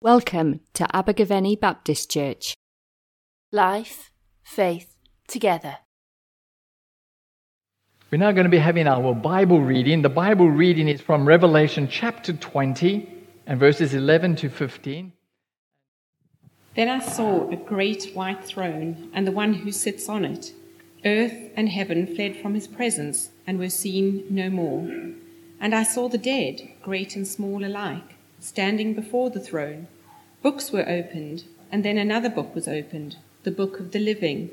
Welcome to Abergavenny Baptist Church. Life, faith, together. We're now going to be having our Bible reading. The Bible reading is from Revelation chapter 20 and verses 11 to 15. Then I saw a great white throne and the one who sits on it. Earth and heaven fled from his presence and were seen no more. And I saw the dead, great and small alike standing before the throne. Books were opened, and then another book was opened, the book of the living.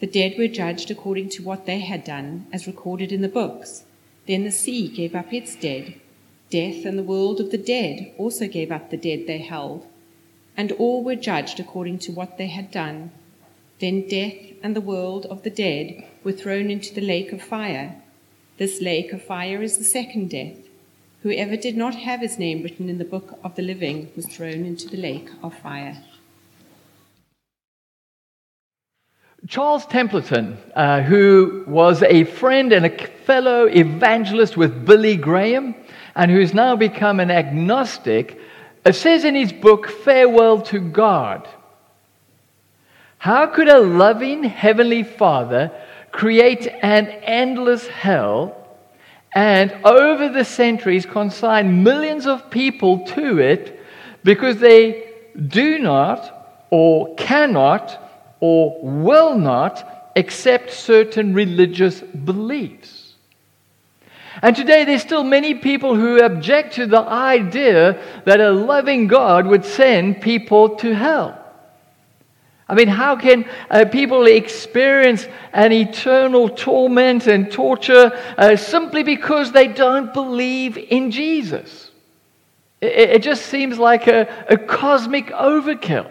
The dead were judged according to what they had done, as recorded in the books. Then the sea gave up its dead. Death and the world of the dead also gave up the dead they held. And all were judged according to what they had done. Then death and the world of the dead were thrown into the lake of fire. This lake of fire is the second death. Whoever did not have his name written in the book of the living was thrown into the lake of fire. Charles Templeton, uh, who was a friend and a fellow evangelist with Billy Graham, and who's now become an agnostic, uh, says in his book, Farewell to God How could a loving Heavenly Father create an endless hell and over the centuries consign millions of people to it because they do not or cannot or will not accept certain religious beliefs. And today there's still many people who object to the idea that a loving God would send people to hell. I mean, how can uh, people experience an eternal torment and torture uh, simply because they don't believe in Jesus? It, it just seems like a, a cosmic overkill.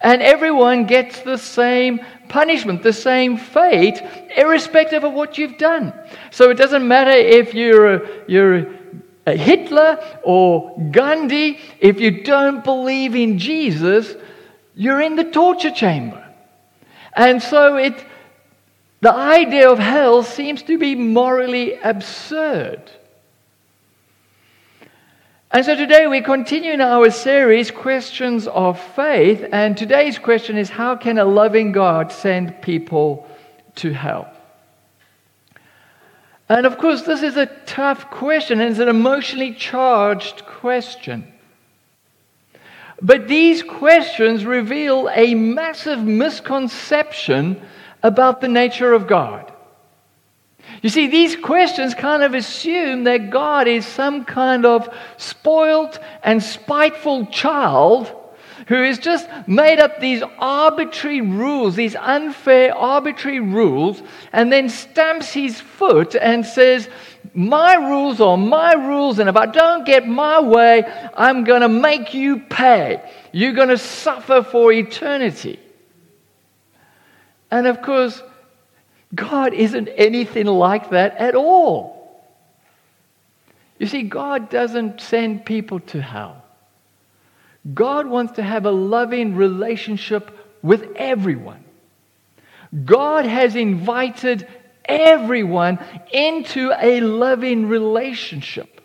And everyone gets the same punishment, the same fate, irrespective of what you've done. So it doesn't matter if you're a, you're a Hitler or Gandhi, if you don't believe in Jesus, you're in the torture chamber. And so it, the idea of hell seems to be morally absurd. And so today we continue in our series, Questions of Faith. And today's question is How can a loving God send people to hell? And of course, this is a tough question, and it's an emotionally charged question. But these questions reveal a massive misconception about the nature of God. You see, these questions kind of assume that God is some kind of spoilt and spiteful child who has just made up these arbitrary rules, these unfair, arbitrary rules, and then stamps his foot and says, my rules are my rules, and if I don't get my way, I'm going to make you pay. You're going to suffer for eternity. And of course, God isn't anything like that at all. You see, God doesn't send people to hell. God wants to have a loving relationship with everyone. God has invited everyone into a loving relationship.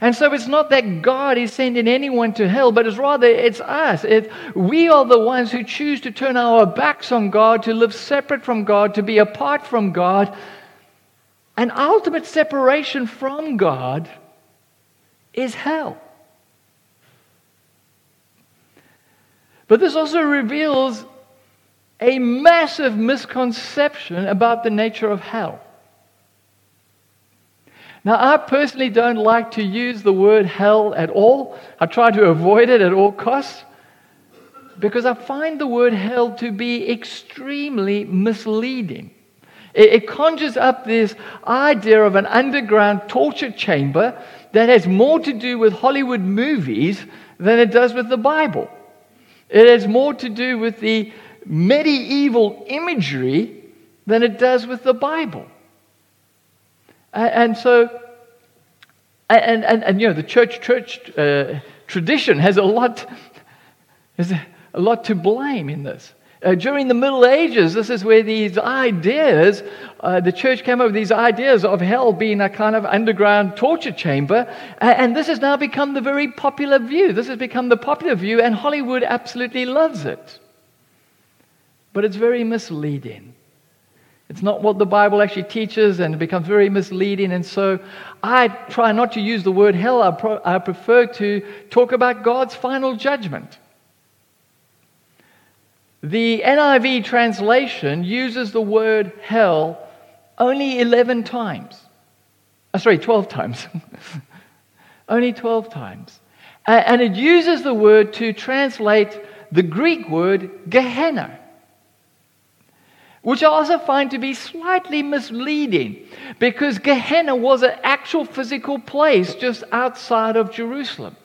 And so it's not that God is sending anyone to hell, but it's rather it's us. It, we are the ones who choose to turn our backs on God, to live separate from God, to be apart from God. An ultimate separation from God is hell. But this also reveals a massive misconception about the nature of hell. Now, I personally don't like to use the word hell at all. I try to avoid it at all costs because I find the word hell to be extremely misleading. It, it conjures up this idea of an underground torture chamber that has more to do with Hollywood movies than it does with the Bible. It has more to do with the medieval imagery than it does with the Bible. And, so, and, and, and, you know, the church, church uh, tradition has a lot, has a lot to blame in this. Uh, during the Middle Ages, this is where these ideas, uh, the church came up with these ideas of hell being a kind of underground torture chamber. and this has now become the very popular view. This has become the popular view, and Hollywood absolutely loves it. But it's very misleading. It's not what the Bible actually teaches, and it becomes very misleading. And so I try not to use the word hell. I, pro- I prefer to talk about God's final judgment. The NIV translation uses the word hell only 11 times. Oh, sorry, 12 times. only 12 times. And it uses the word to translate the Greek word Gehenna, which I also find to be slightly misleading because Gehenna was an actual physical place just outside of Jerusalem.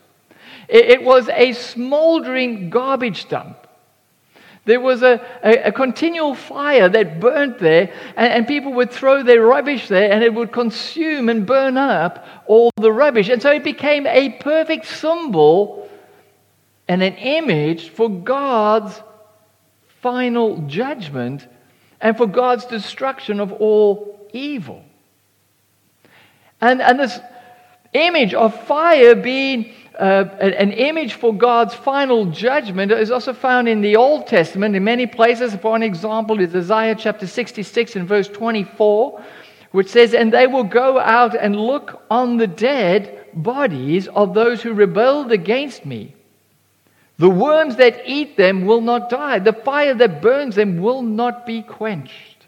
It was a smoldering garbage dump. There was a, a, a, continual fire that burnt there, and, and people would throw their rubbish there, and it would consume and burn up all the rubbish. And so it became a perfect symbol and an image for God's final judgment and for God's destruction of all evil. And, and this image of fire being uh, an image for God's final judgment is also found in the Old Testament in many places. For an example, is Isaiah chapter 66 and verse 24, which says, And they will go out and look on the dead bodies of those who rebelled against me. The worms that eat them will not die, the fire that burns them will not be quenched.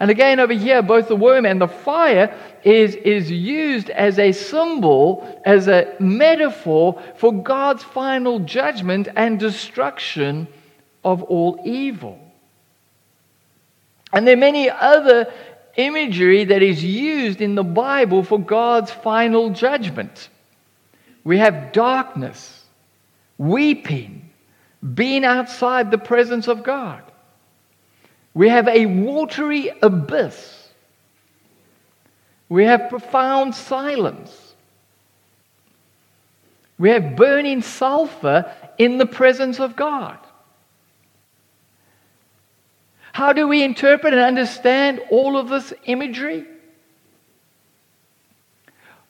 And again, over here, both the worm and the fire is, is used as a symbol, as a metaphor for God's final judgment and destruction of all evil. And there are many other imagery that is used in the Bible for God's final judgment. We have darkness, weeping, being outside the presence of God. We have a watery abyss. We have profound silence. We have burning sulfur in the presence of God. How do we interpret and understand all of this imagery?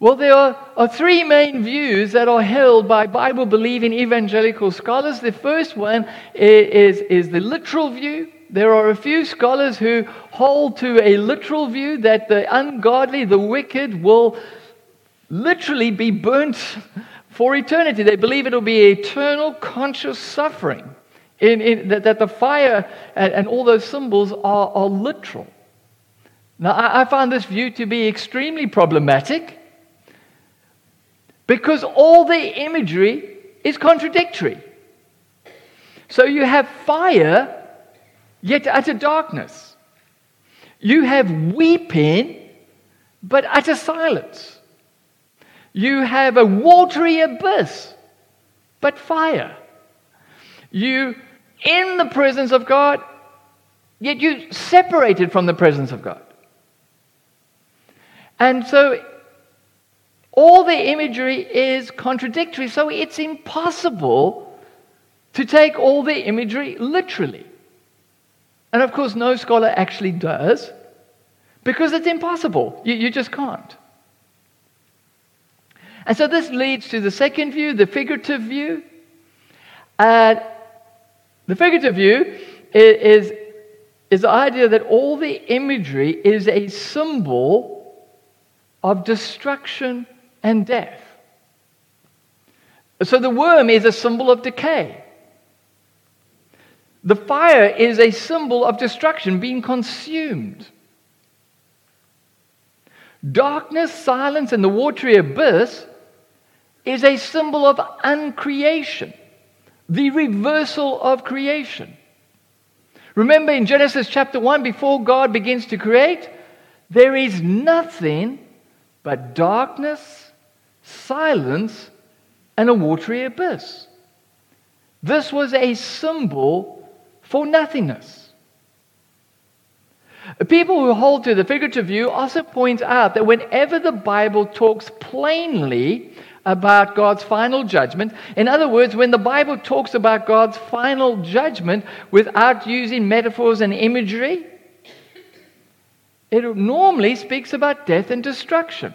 Well, there are, are, three main views that are held by Bible believing evangelical scholars. The first one is, is, the literal view. There are a few scholars who hold to a literal view that the ungodly, the wicked, will literally be burnt for eternity. They believe it will be eternal conscious suffering, in, in, that, that, the fire and, and, all those symbols are, are literal. Now, I, I find this view to be extremely problematic because all the imagery is contradictory. So you have fire yet utter darkness. You have weeping, but utter silence. You have a watery abyss, but fire. You in the presence of God, yet you separated from the presence of God. And so all the imagery is contradictory, so it's impossible to take all the imagery literally. And of course, no scholar actually does because it's impossible. You, you just can't. And so this leads to the second view, the figurative view. Uh, the figurative view is, is the idea that all the imagery is a symbol of destruction and death. So the worm is a symbol of decay. The fire is a symbol of destruction, being consumed. Darkness, silence, and the watery abyss is a symbol of uncreation, the reversal of creation. Remember in Genesis chapter 1, before God begins to create, there is nothing but darkness, silence, and a watery abyss. This was a symbol for nothingness. People who hold to the figurative view also point out that whenever the Bible talks plainly about God's final judgment. In other words, when the Bible talks about God's final judgment without using metaphors and imagery, it normally speaks about death and destruction.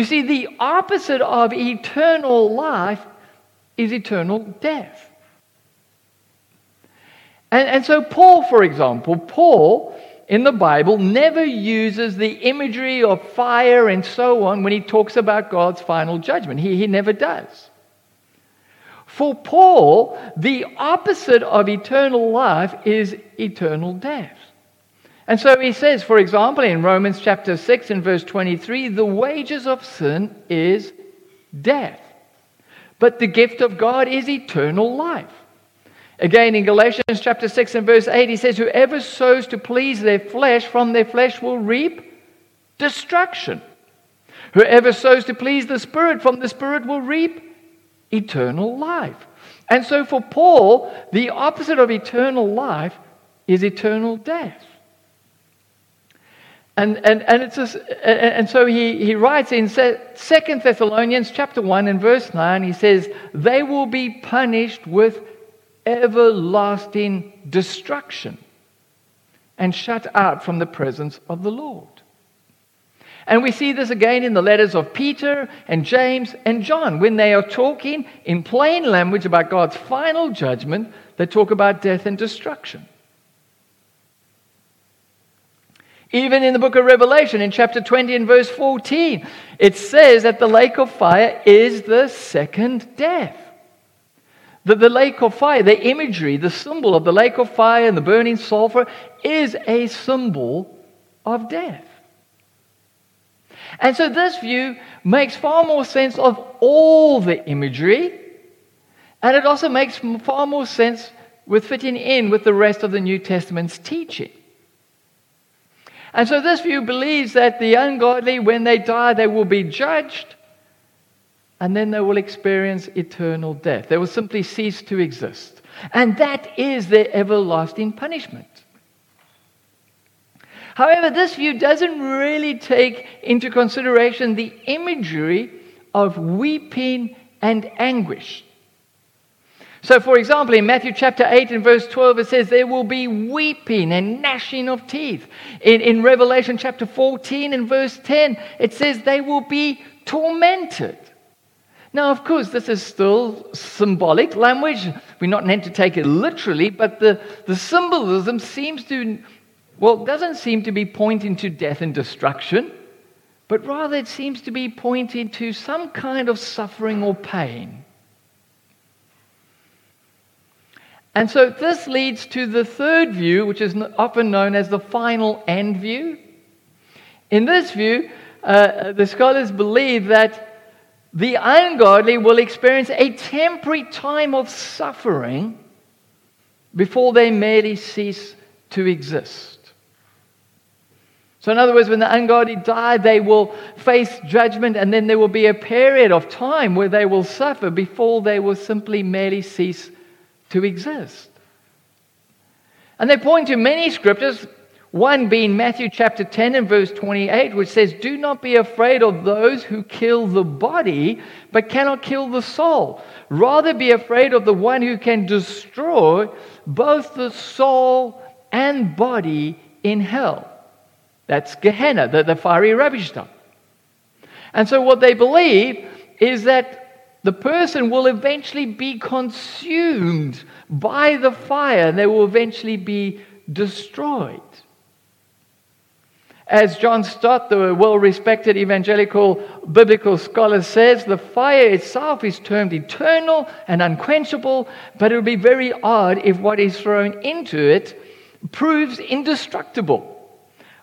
You see, the opposite of eternal life is eternal death. And, and so, Paul, for example, Paul in the Bible never uses the imagery of fire and so on when he talks about God's final judgment. He, he never does. For Paul, the opposite of eternal life is eternal death. And so he says, for example, in Romans chapter 6 and verse 23, the wages of sin is death. But the gift of God is eternal life. Again, in Galatians chapter 6 and verse 8, he says, Whoever sows to please their flesh, from their flesh will reap destruction. Whoever sows to please the Spirit, from the Spirit will reap eternal life. And so for Paul, the opposite of eternal life is eternal death. And, and, and, it's a, and so he, he writes in Second Thessalonians chapter 1 and verse 9, he says, They will be punished with everlasting destruction and shut out from the presence of the Lord. And we see this again in the letters of Peter and James and John. When they are talking in plain language about God's final judgment, they talk about death and destruction. Even in the book of Revelation, in chapter 20 and verse 14, it says that the lake of fire is the second death. That the lake of fire, the imagery, the symbol of the lake of fire and the burning sulfur is a symbol of death. And so this view makes far more sense of all the imagery, and it also makes far more sense with fitting in with the rest of the New Testament's teaching. And so this view believes that the ungodly, when they die, they will be judged and then they will experience eternal death. They will simply cease to exist. And that is their everlasting punishment. However, this view doesn't really take into consideration the imagery of weeping and anguish. So, for example, in Matthew chapter 8 and verse 12, it says, There will be weeping and gnashing of teeth. In, in Revelation chapter 14 and verse 10, it says, They will be tormented. Now, of course, this is still symbolic language. We're not meant to take it literally, but the, the symbolism seems to, well, doesn't seem to be pointing to death and destruction, but rather it seems to be pointing to some kind of suffering or pain. And so this leads to the third view, which is often known as the final end view. In this view, uh, the scholars believe that the ungodly will experience a temporary time of suffering before they merely cease to exist. So, in other words, when the ungodly die, they will face judgment, and then there will be a period of time where they will suffer before they will simply merely cease to exist. And they point to many scriptures one being Matthew chapter 10 and verse 28, which says, Do not be afraid of those who kill the body, but cannot kill the soul. Rather be afraid of the one who can destroy both the soul and body in hell. That's Gehenna, the, the fiery rubbish dump. And so, what they believe is that the person will eventually be consumed by the fire, and they will eventually be destroyed. As John Stott, the well respected evangelical biblical scholar, says, the fire itself is termed eternal and unquenchable, but it would be very odd if what is thrown into it proves indestructible.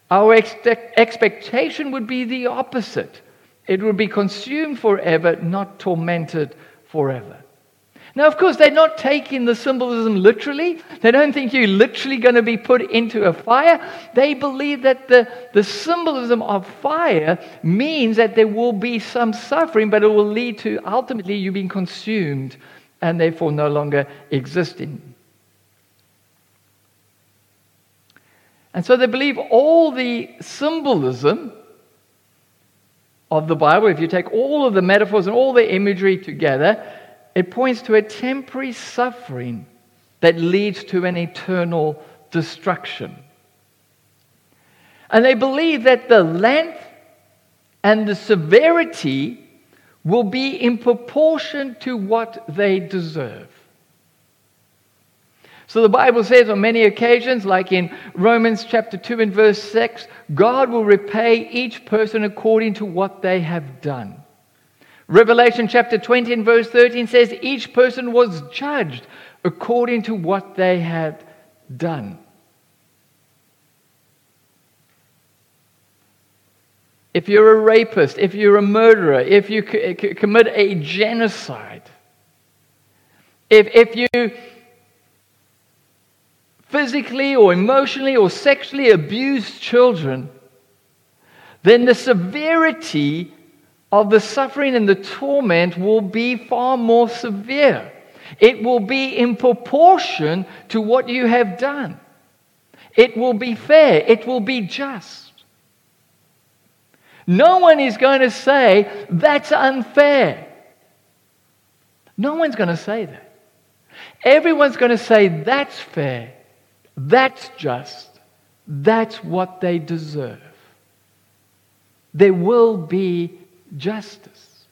Our ex- expectation would be the opposite it will be consumed forever, not tormented forever. Now, of course, they're not taking the symbolism literally. They don't think you're literally going to be put into a fire. They believe that the, the symbolism of fire means that there will be some suffering, but it will lead to ultimately you being consumed and therefore no longer existing. And so they believe all the symbolism of the Bible, if you take all of the metaphors and all the imagery together, it points to a temporary suffering that leads to an eternal destruction. And they believe that the length and the severity will be in proportion to what they deserve. So the Bible says on many occasions, like in Romans chapter 2 and verse 6, God will repay each person according to what they have done. Revelation chapter 20 and verse 13 says, each person was judged according to what they had done. If you're a rapist, if you're a murderer, if you commit a genocide, if, if you physically or emotionally or sexually abused children, then the severity of the suffering and the torment will be far more severe. It will be in proportion to what you have done. It will be fair. It will be just. No one is going to say, that's unfair. No one's going to say that. Everyone's going to say, that's fair. That's just. That's what they deserve. There will be justice.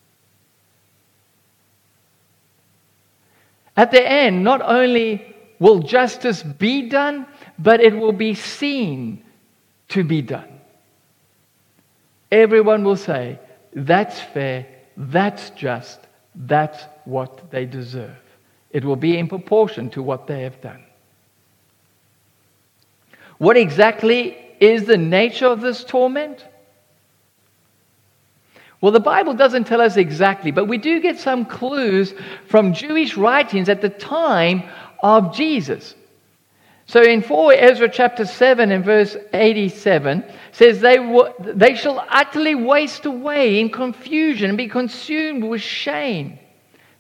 At the end, not only will justice be done, but it will be seen to be done. Everyone will say, that's fair, that's just, that's what they deserve. It will be in proportion to what they have done. What exactly is the nature of this torment? Well, the Bible doesn't tell us exactly, but we do get some clues from Jewish writings at the time of Jesus. So in 4 Ezra chapter 7 and verse 87 says they, w- they shall utterly waste away in confusion and be consumed with shame.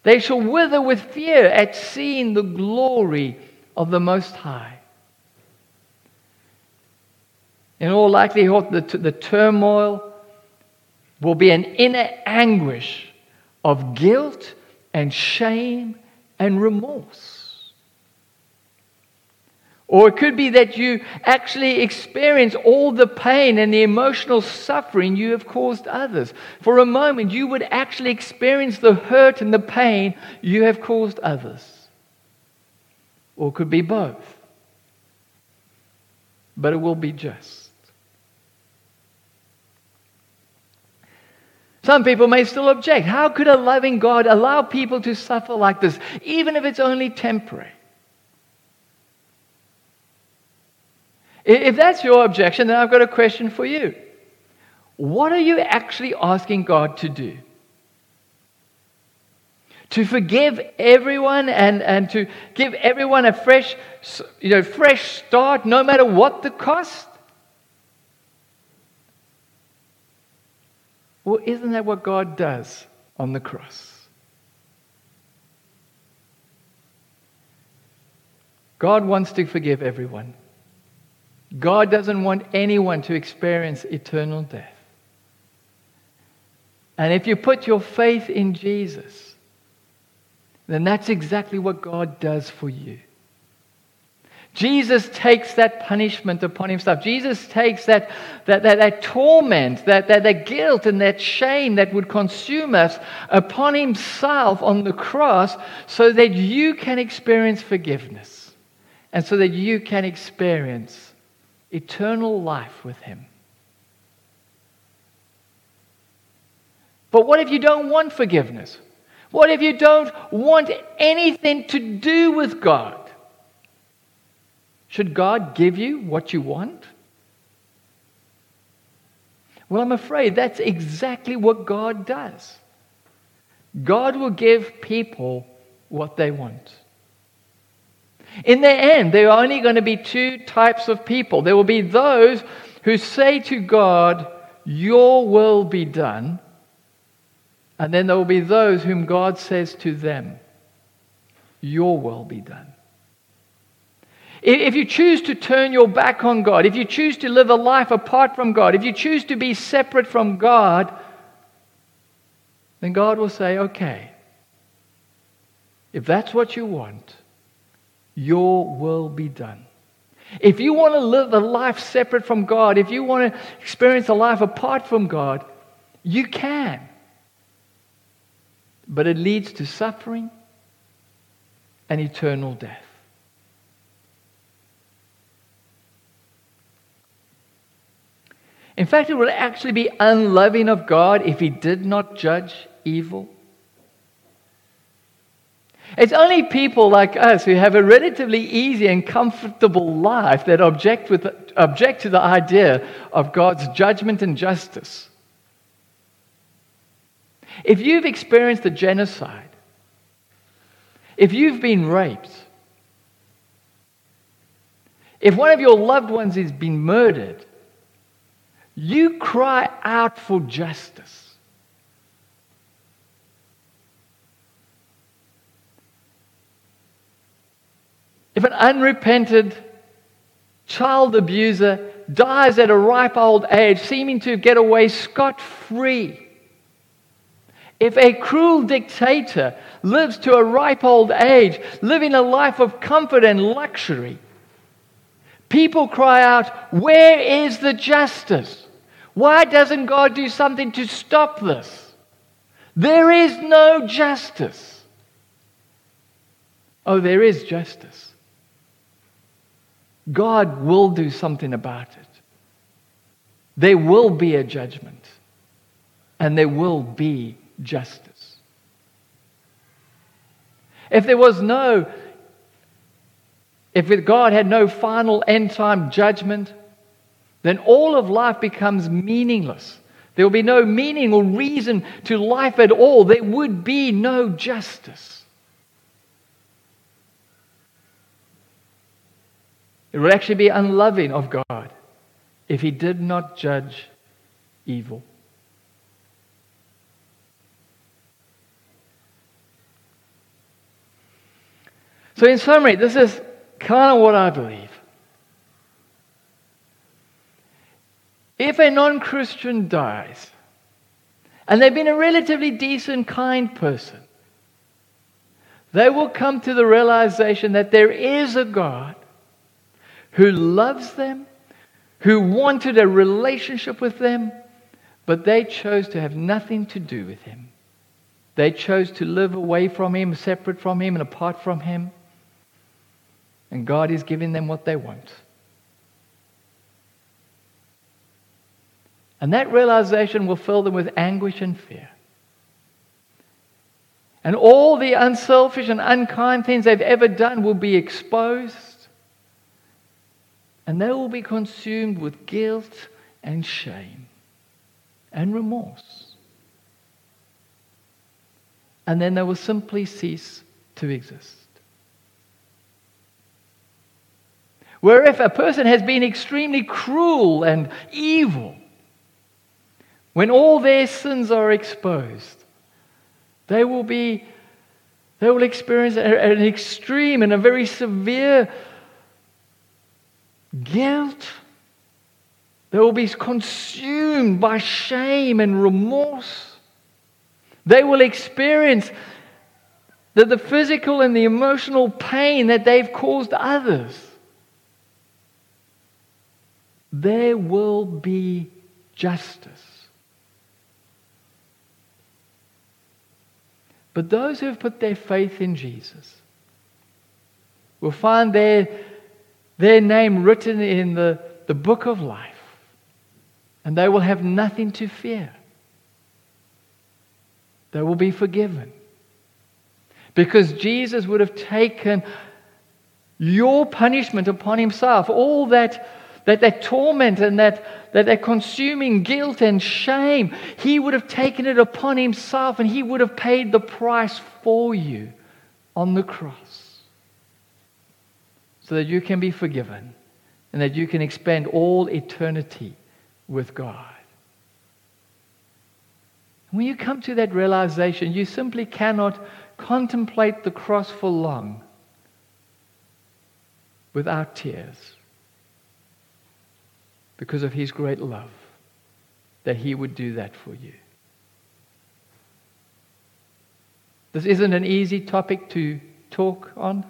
They shall wither with fear at seeing the glory of the Most High. In all likelihood, the, the turmoil will be an inner anguish of guilt and shame and remorse. Or it could be that you actually experience all the pain and the emotional suffering you have caused others. For a moment, you would actually experience the hurt and the pain you have caused others. Or it could be both. But it will be just. Some people may still object. How could a loving God allow people to suffer like this, even if it's only temporary? If that's your objection, then I've got a question for you. What are you actually asking God to do? To forgive everyone and, and to give everyone a fresh, you know, fresh start, no matter what the cost? Well, isn't that what God does on the cross? God wants to forgive everyone. God doesn't want anyone to experience eternal death. And if you put your faith in Jesus, then that's exactly what God does for you. Jesus takes that punishment upon himself. Jesus takes that, that, that, that torment, that, that, that guilt, and that shame that would consume us upon himself on the cross so that you can experience forgiveness and so that you can experience eternal life with him. But what if you don't want forgiveness? What if you don't want anything to do with God? Should God give you what you want? Well, I'm afraid that's exactly what God does. God will give people what they want. In the end, there are only going to be two types of people. There will be those who say to God, Your will be done. And then there will be those whom God says to them, Your will be done. If you choose to turn your back on God, if you choose to live a life apart from God, if you choose to be separate from God, then God will say, okay, if that's what you want, your will be done. If you want to live a life separate from God, if you want to experience a life apart from God, you can. But it leads to suffering and eternal death. In fact, it would actually be unloving of God if He did not judge evil. It's only people like us who have a relatively easy and comfortable life that object, with, object to the idea of God's judgment and justice. If you've experienced a genocide, if you've been raped, if one of your loved ones has been murdered, you cry out for justice. If an unrepented child abuser dies at a ripe old age, seeming to get away scot free, if a cruel dictator lives to a ripe old age, living a life of comfort and luxury, people cry out, Where is the justice? Why doesn't God do something to stop this? There is no justice. Oh, there is justice. God will do something about it. There will be a judgment, and there will be justice. If there was no, if God had no final end time judgment, then all of life becomes meaningless. There will be no meaning or reason to life at all. There would be no justice. It would actually be unloving of God if He did not judge evil. So, in summary, this is kind of what I believe. If a non Christian dies, and they've been a relatively decent, kind person, they will come to the realization that there is a God who loves them, who wanted a relationship with them, but they chose to have nothing to do with him. They chose to live away from him, separate from him, and apart from him. And God is giving them what they want. And that realization will fill them with anguish and fear. And all the unselfish and unkind things they've ever done will be exposed. And they will be consumed with guilt and shame and remorse. And then they will simply cease to exist. Where if a person has been extremely cruel and evil, when all their sins are exposed, they will be they will experience an extreme and a very severe guilt. They will be consumed by shame and remorse. They will experience the, the physical and the emotional pain that they've caused others. There will be justice. But those who have put their faith in Jesus will find their, their name written in the, the book of life, and they will have nothing to fear. They will be forgiven. Because Jesus would have taken your punishment upon himself, all that that, that torment and that, that, that consuming guilt and shame, he would have taken it upon himself and he would have paid the price for you on the cross. So that you can be forgiven and that you can spend all eternity with God. When you come to that realization, you simply cannot contemplate the cross for long without tears because of his great love that he would do that for you. This isn't an easy topic to talk on,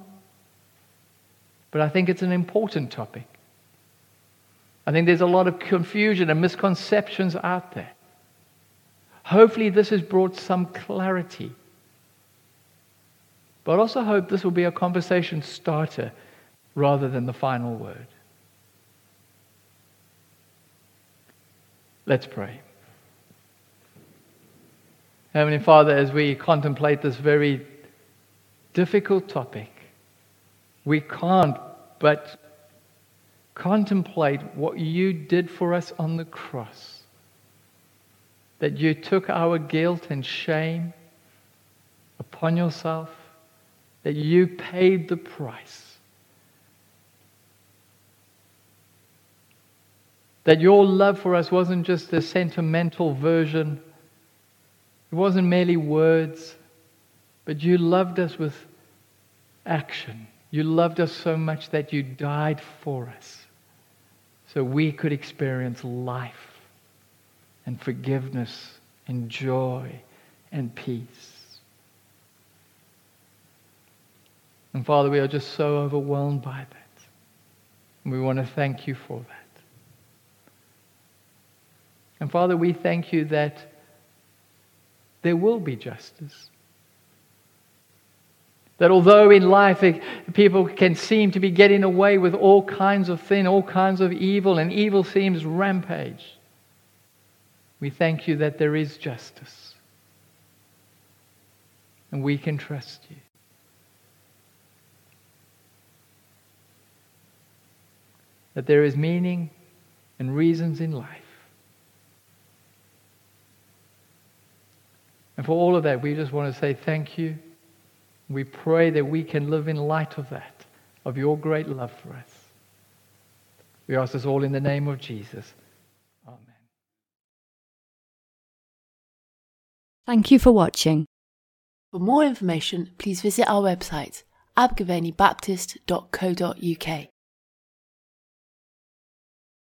but I think it's an important topic. I think there's a lot of confusion and misconceptions out there. Hopefully, this has brought some clarity. But I also hope this will be a conversation starter rather than the final word. Let's pray. Heavenly Father, as we contemplate this very difficult topic, we can't but contemplate what you did for us on the cross. That you took our guilt and shame upon yourself, that you paid the price. That your love for us wasn't just a sentimental version, it wasn't merely words, but you loved us with action. You loved us so much that you died for us so we could experience life and forgiveness and joy and peace. And Father, we are just so overwhelmed by that. And we want to thank you for that. And Father, we thank you that there will be justice. That although in life eh, people can seem to be getting away with all kinds of sin, all kinds of evil, and evil seems rampage, we thank you that there is justice. And we can trust you. That there is meaning and reasons in life. And for all of that, we just want to say thank you. We pray that we can live in light of that, of your great love for us. We ask this all in the name of Jesus. Amen. Thank you for watching. For more information, please visit our website, abergavennybaptist.co.uk.